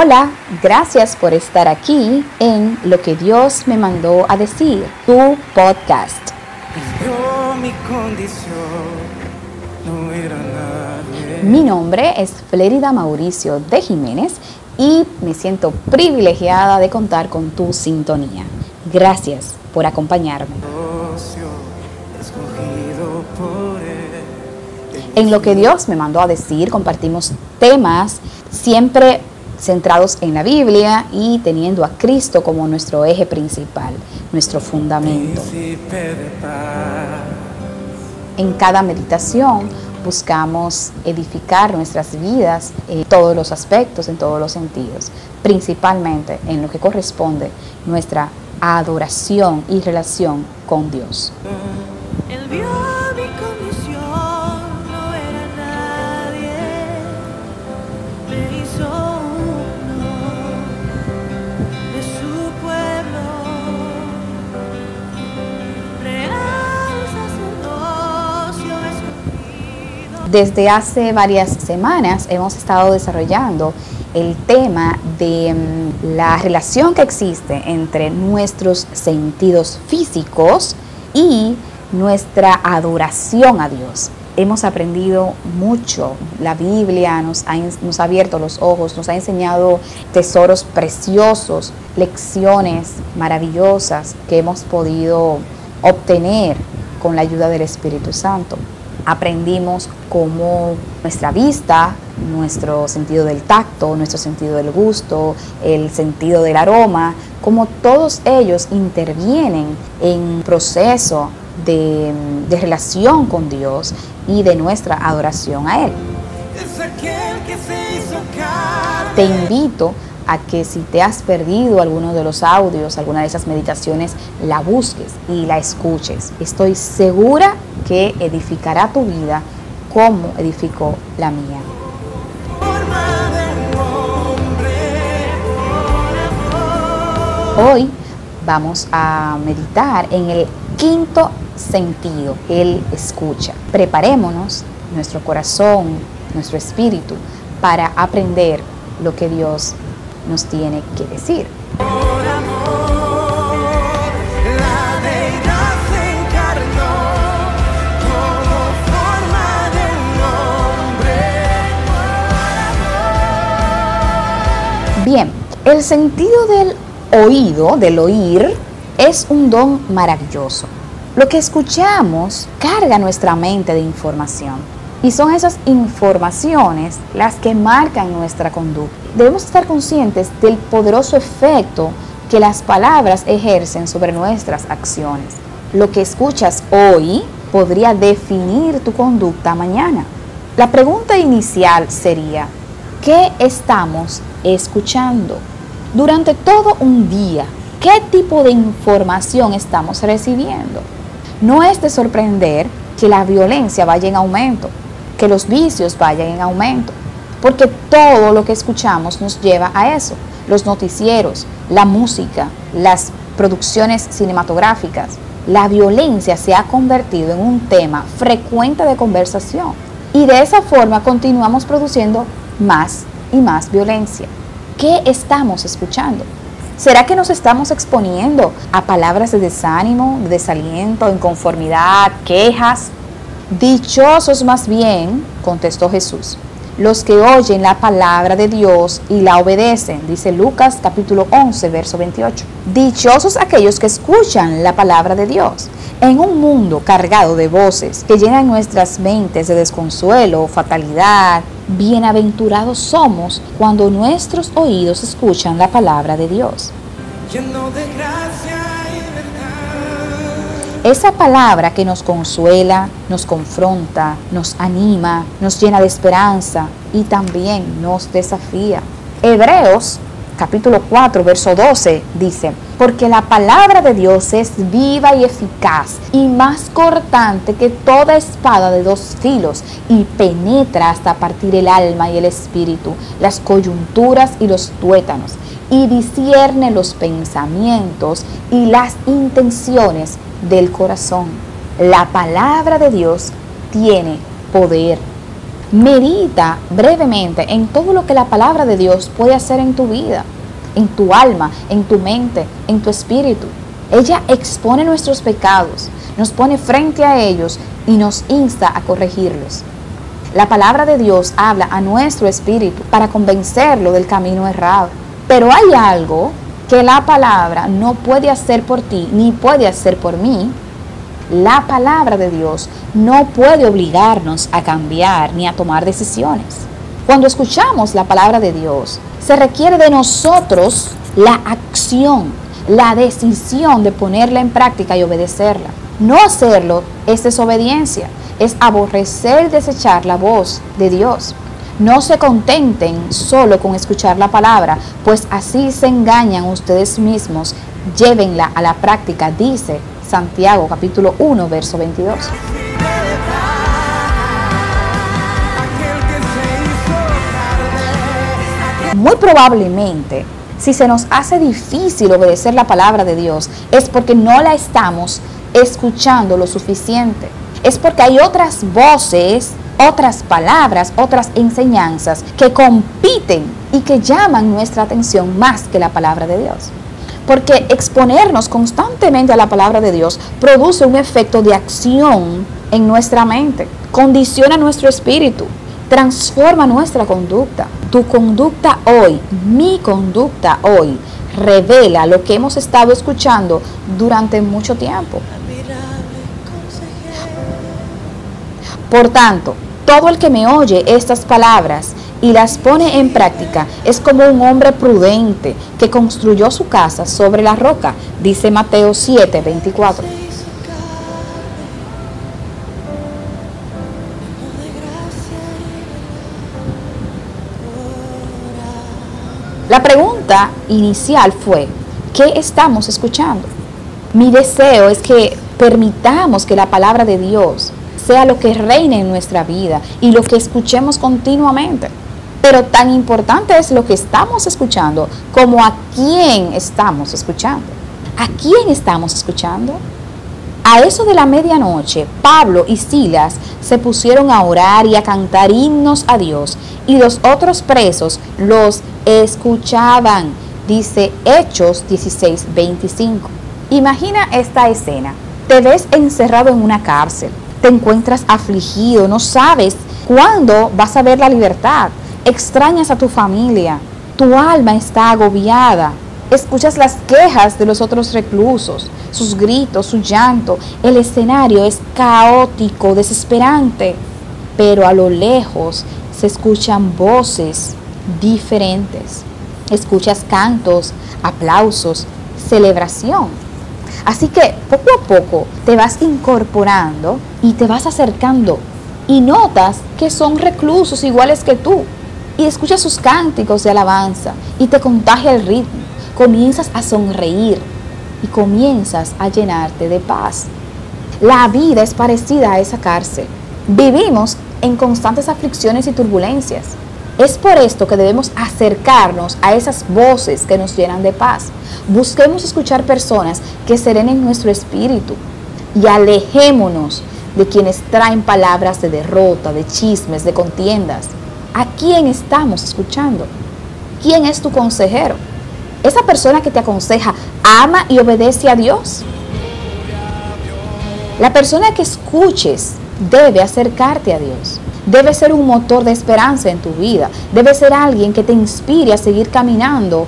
Hola, gracias por estar aquí en Lo que Dios me mandó a decir, tu podcast. mi condición, no era nadie. Mi nombre es Flérida Mauricio de Jiménez y me siento privilegiada de contar con tu sintonía. Gracias por acompañarme. En lo que Dios me mandó a decir, compartimos temas siempre centrados en la Biblia y teniendo a Cristo como nuestro eje principal, nuestro fundamento. En cada meditación buscamos edificar nuestras vidas en todos los aspectos, en todos los sentidos, principalmente en lo que corresponde nuestra adoración y relación con Dios. Desde hace varias semanas hemos estado desarrollando el tema de mm, la relación que existe entre nuestros sentidos físicos y nuestra adoración a Dios. Hemos aprendido mucho, la Biblia nos ha, nos ha abierto los ojos, nos ha enseñado tesoros preciosos, lecciones maravillosas que hemos podido obtener con la ayuda del Espíritu Santo aprendimos cómo nuestra vista, nuestro sentido del tacto, nuestro sentido del gusto, el sentido del aroma, cómo todos ellos intervienen en un proceso de, relación con Dios y de nuestra adoración a Él. Te invito a que si te has perdido alguno de los audios, alguna de esas meditaciones, la busques y la escuches. Estoy segura que edificará tu vida como edificó la mía. Hoy vamos a meditar en el quinto sentido, el escucha. Preparémonos nuestro corazón, nuestro espíritu para aprender lo que Dios nos tiene que decir. Bien, el sentido del oído, del oír, es un don maravilloso. Lo que escuchamos carga nuestra mente de información y son esas informaciones las que marcan nuestra conducta. Debemos estar conscientes del poderoso efecto que las palabras ejercen sobre nuestras acciones. Lo que escuchas hoy podría definir tu conducta mañana. La pregunta inicial sería, ¿qué estamos escuchando? Durante todo un día, ¿qué tipo de información estamos recibiendo? No es de sorprender que la violencia vaya en aumento que los vicios vayan en aumento, porque todo lo que escuchamos nos lleva a eso. Los noticieros, la música, las producciones cinematográficas, la violencia se ha convertido en un tema frecuente de conversación y de esa forma continuamos produciendo más y más violencia. ¿Qué estamos escuchando? ¿Será que nos estamos exponiendo a palabras de desánimo, de desaliento, inconformidad, quejas, Dichosos más bien, contestó Jesús, los que oyen la palabra de Dios y la obedecen, dice Lucas capítulo 11, verso 28. Dichosos aquellos que escuchan la palabra de Dios. En un mundo cargado de voces que llenan nuestras mentes de desconsuelo, fatalidad, bienaventurados somos cuando nuestros oídos escuchan la palabra de Dios. Lleno de esa palabra que nos consuela, nos confronta, nos anima, nos llena de esperanza y también nos desafía. Hebreos capítulo 4, verso 12 dice, porque la palabra de Dios es viva y eficaz y más cortante que toda espada de dos filos y penetra hasta partir el alma y el espíritu, las coyunturas y los tuétanos y discierne los pensamientos y las intenciones del corazón. La palabra de Dios tiene poder. Medita brevemente en todo lo que la palabra de Dios puede hacer en tu vida, en tu alma, en tu mente, en tu espíritu. Ella expone nuestros pecados, nos pone frente a ellos y nos insta a corregirlos. La palabra de Dios habla a nuestro espíritu para convencerlo del camino errado. Pero hay algo que la palabra no puede hacer por ti ni puede hacer por mí. La palabra de Dios no puede obligarnos a cambiar ni a tomar decisiones. Cuando escuchamos la palabra de Dios, se requiere de nosotros la acción, la decisión de ponerla en práctica y obedecerla. No hacerlo es desobediencia, es aborrecer y desechar la voz de Dios. No se contenten solo con escuchar la palabra, pues así se engañan ustedes mismos. Llévenla a la práctica, dice Santiago capítulo 1, verso 22. Muy probablemente si se nos hace difícil obedecer la palabra de Dios, es porque no la estamos escuchando lo suficiente. Es porque hay otras voces, otras palabras, otras enseñanzas que compiten y que llaman nuestra atención más que la palabra de Dios. Porque exponernos constantemente a la palabra de Dios produce un efecto de acción en nuestra mente, condiciona nuestro espíritu, transforma nuestra conducta. Tu conducta hoy, mi conducta hoy, revela lo que hemos estado escuchando durante mucho tiempo. Por tanto, todo el que me oye estas palabras y las pone en práctica es como un hombre prudente que construyó su casa sobre la roca, dice Mateo 7, 24. La pregunta inicial fue, ¿qué estamos escuchando? Mi deseo es que permitamos que la palabra de Dios sea lo que reine en nuestra vida y lo que escuchemos continuamente. Pero tan importante es lo que estamos escuchando como a quién estamos escuchando. ¿A quién estamos escuchando? A eso de la medianoche, Pablo y Silas se pusieron a orar y a cantar himnos a Dios y los otros presos los escuchaban, dice Hechos 16, 25. Imagina esta escena. Te ves encerrado en una cárcel, te encuentras afligido, no sabes cuándo vas a ver la libertad, extrañas a tu familia, tu alma está agobiada, Escuchas las quejas de los otros reclusos, sus gritos, su llanto. El escenario es caótico, desesperante, pero a lo lejos se escuchan voces diferentes. Escuchas cantos, aplausos, celebración. Así que poco a poco te vas incorporando y te vas acercando y notas que son reclusos iguales que tú. Y escuchas sus cánticos de alabanza y te contagia el ritmo comienzas a sonreír y comienzas a llenarte de paz. La vida es parecida a esa cárcel. Vivimos en constantes aflicciones y turbulencias. Es por esto que debemos acercarnos a esas voces que nos llenan de paz. Busquemos escuchar personas que serenen nuestro espíritu y alejémonos de quienes traen palabras de derrota, de chismes, de contiendas. ¿A quién estamos escuchando? ¿Quién es tu consejero? esa persona que te aconseja ama y obedece a Dios. La persona que escuches debe acercarte a Dios. Debe ser un motor de esperanza en tu vida. Debe ser alguien que te inspire a seguir caminando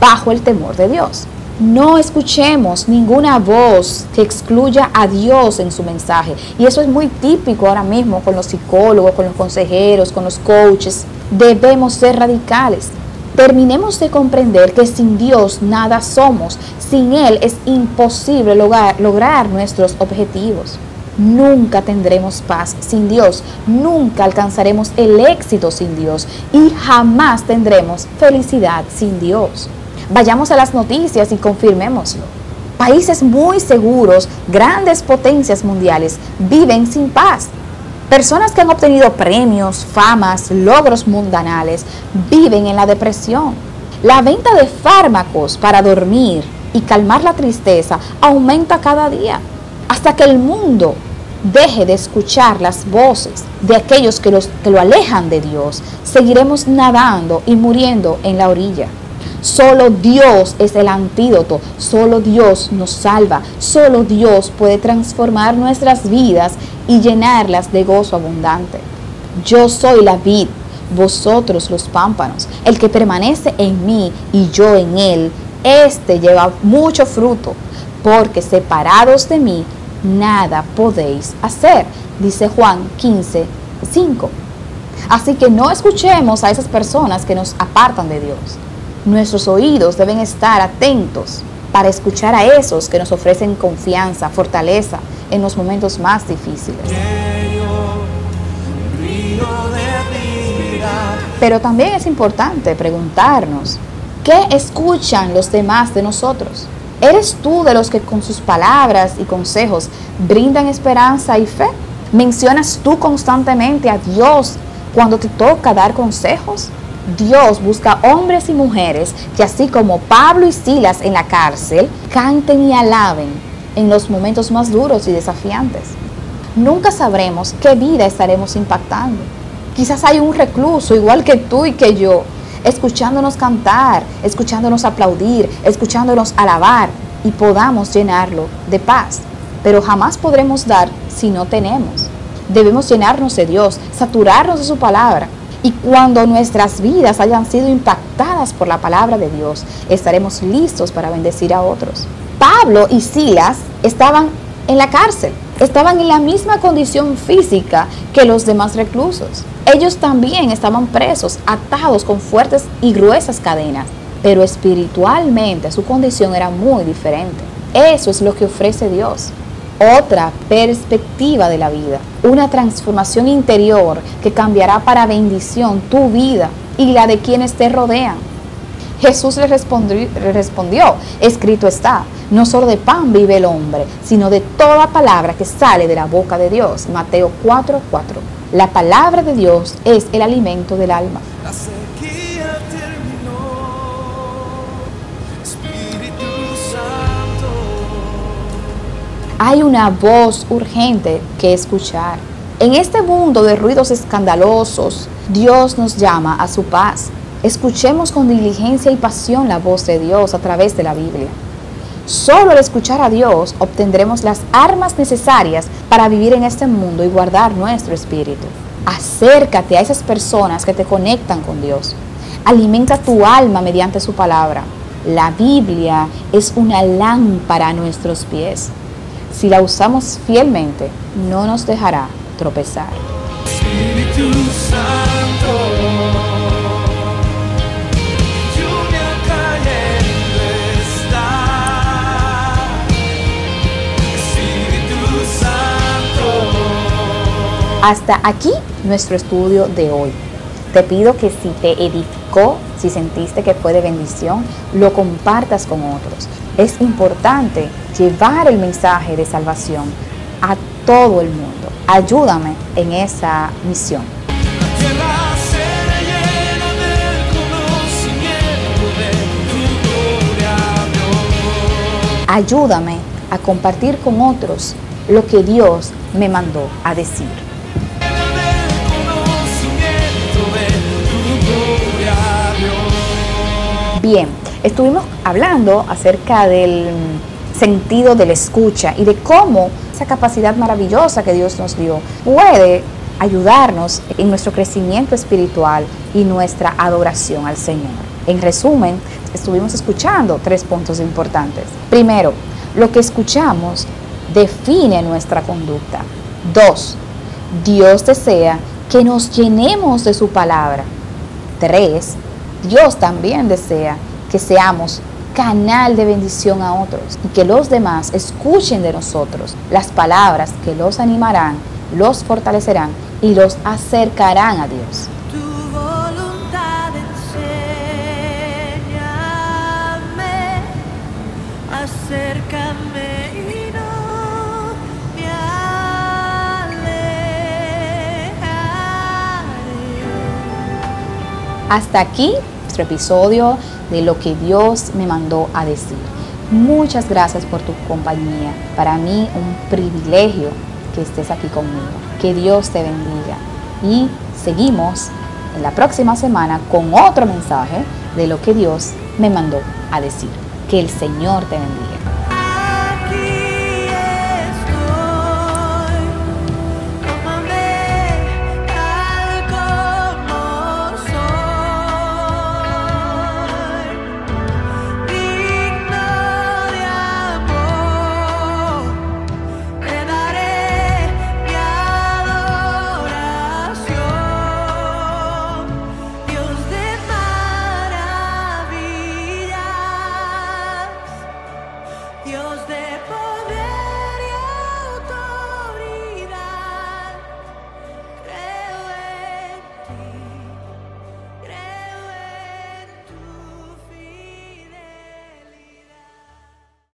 bajo el temor de Dios. No escuchemos ninguna voz que excluya a Dios en su mensaje. Y eso es muy típico ahora mismo con los psicólogos, con los consejeros, con los coaches. Debemos ser radicales. Terminemos de comprender que sin Dios nada somos. Sin Él es imposible lograr, lograr nuestros objetivos. Nunca tendremos paz sin Dios, nunca alcanzaremos el éxito sin Dios y jamás tendremos felicidad sin Dios. Vayamos a las noticias y confirmémoslo. Países muy seguros, grandes potencias mundiales, viven sin paz. Personas que han obtenido premios, famas, logros mundanales, viven en la depresión. La venta de fármacos para dormir y calmar la tristeza aumenta cada día, hasta que el mundo deje de escuchar las voces de aquellos que, los, que lo alejan de Dios, seguiremos nadando y muriendo en la orilla. Solo Dios es el antídoto, solo Dios nos salva, solo Dios puede transformar nuestras vidas y llenarlas de gozo abundante. Yo soy la vid, vosotros los pámpanos. El que permanece en mí y yo en él, éste lleva mucho fruto, porque separados de mí nada podéis hacer, dice Juan 15, 5. Así que no escuchemos a esas personas que nos apartan de Dios. Nuestros oídos deben estar atentos para escuchar a esos que nos ofrecen confianza, fortaleza en los momentos más difíciles. Pero también es importante preguntarnos, ¿qué escuchan los demás de nosotros? ¿Eres tú de los que con sus palabras y consejos brindan esperanza y fe? ¿Mencionas tú constantemente a Dios cuando te toca dar consejos? Dios busca hombres y mujeres que así como Pablo y Silas en la cárcel, canten y alaben en los momentos más duros y desafiantes. Nunca sabremos qué vida estaremos impactando. Quizás hay un recluso igual que tú y que yo, escuchándonos cantar, escuchándonos aplaudir, escuchándonos alabar y podamos llenarlo de paz. Pero jamás podremos dar si no tenemos. Debemos llenarnos de Dios, saturarnos de su palabra. Y cuando nuestras vidas hayan sido impactadas por la palabra de Dios, estaremos listos para bendecir a otros. Pablo y Silas estaban en la cárcel, estaban en la misma condición física que los demás reclusos. Ellos también estaban presos, atados con fuertes y gruesas cadenas, pero espiritualmente su condición era muy diferente. Eso es lo que ofrece Dios. Otra perspectiva de la vida, una transformación interior que cambiará para bendición tu vida y la de quienes te rodean. Jesús le respondió, escrito está, no solo de pan vive el hombre, sino de toda palabra que sale de la boca de Dios. Mateo 4:4. La palabra de Dios es el alimento del alma. Hay una voz urgente que escuchar. En este mundo de ruidos escandalosos, Dios nos llama a su paz. Escuchemos con diligencia y pasión la voz de Dios a través de la Biblia. Solo al escuchar a Dios obtendremos las armas necesarias para vivir en este mundo y guardar nuestro espíritu. Acércate a esas personas que te conectan con Dios. Alimenta tu alma mediante su palabra. La Biblia es una lámpara a nuestros pies. Si la usamos fielmente, no nos dejará tropezar. Hasta aquí nuestro estudio de hoy. Te pido que si te edificó, si sentiste que fue de bendición, lo compartas con otros. Es importante llevar el mensaje de salvación a todo el mundo. Ayúdame en esa misión. Ayúdame a compartir con otros lo que Dios me mandó a decir. Bien, estuvimos hablando acerca del sentido de la escucha y de cómo esa capacidad maravillosa que Dios nos dio puede ayudarnos en nuestro crecimiento espiritual y nuestra adoración al Señor. En resumen, estuvimos escuchando tres puntos importantes. Primero, lo que escuchamos define nuestra conducta. Dos, Dios desea que nos llenemos de su palabra. Tres, Dios también desea que seamos canal de bendición a otros y que los demás escuchen de nosotros las palabras que los animarán, los fortalecerán y los acercarán a Dios. Hasta aquí nuestro episodio de lo que Dios me mandó a decir. Muchas gracias por tu compañía. Para mí un privilegio que estés aquí conmigo. Que Dios te bendiga. Y seguimos en la próxima semana con otro mensaje de lo que Dios me mandó a decir. Que el Señor te bendiga.